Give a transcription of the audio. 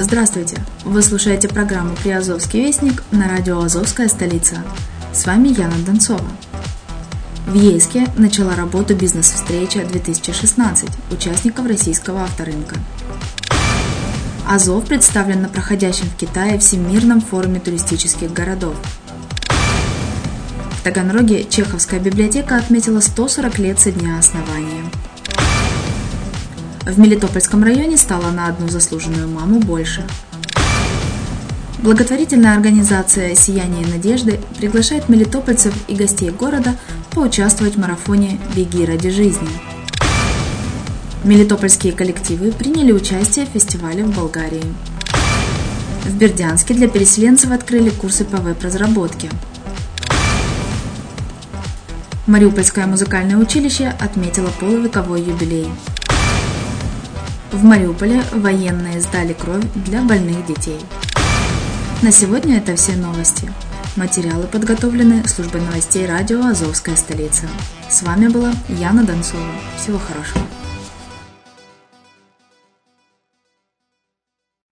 Здравствуйте! Вы слушаете программу «Приазовский вестник» на радио «Азовская столица». С вами Яна Донцова. В Ейске начала работу бизнес-встреча 2016 участников российского авторынка. Азов представлен на проходящем в Китае Всемирном форуме туристических городов. В Таганроге Чеховская библиотека отметила 140 лет со дня основания. В Мелитопольском районе стало на одну заслуженную маму больше – Благотворительная организация «Сияние надежды» приглашает мелитопольцев и гостей города поучаствовать в марафоне «Беги ради жизни». Мелитопольские коллективы приняли участие в фестивале в Болгарии. В Бердянске для переселенцев открыли курсы по веб-разработке. Мариупольское музыкальное училище отметило полувековой юбилей. В Мариуполе военные сдали кровь для больных детей. На сегодня это все новости. Материалы подготовлены службой новостей радио «Азовская столица». С вами была Яна Донцова. Всего хорошего.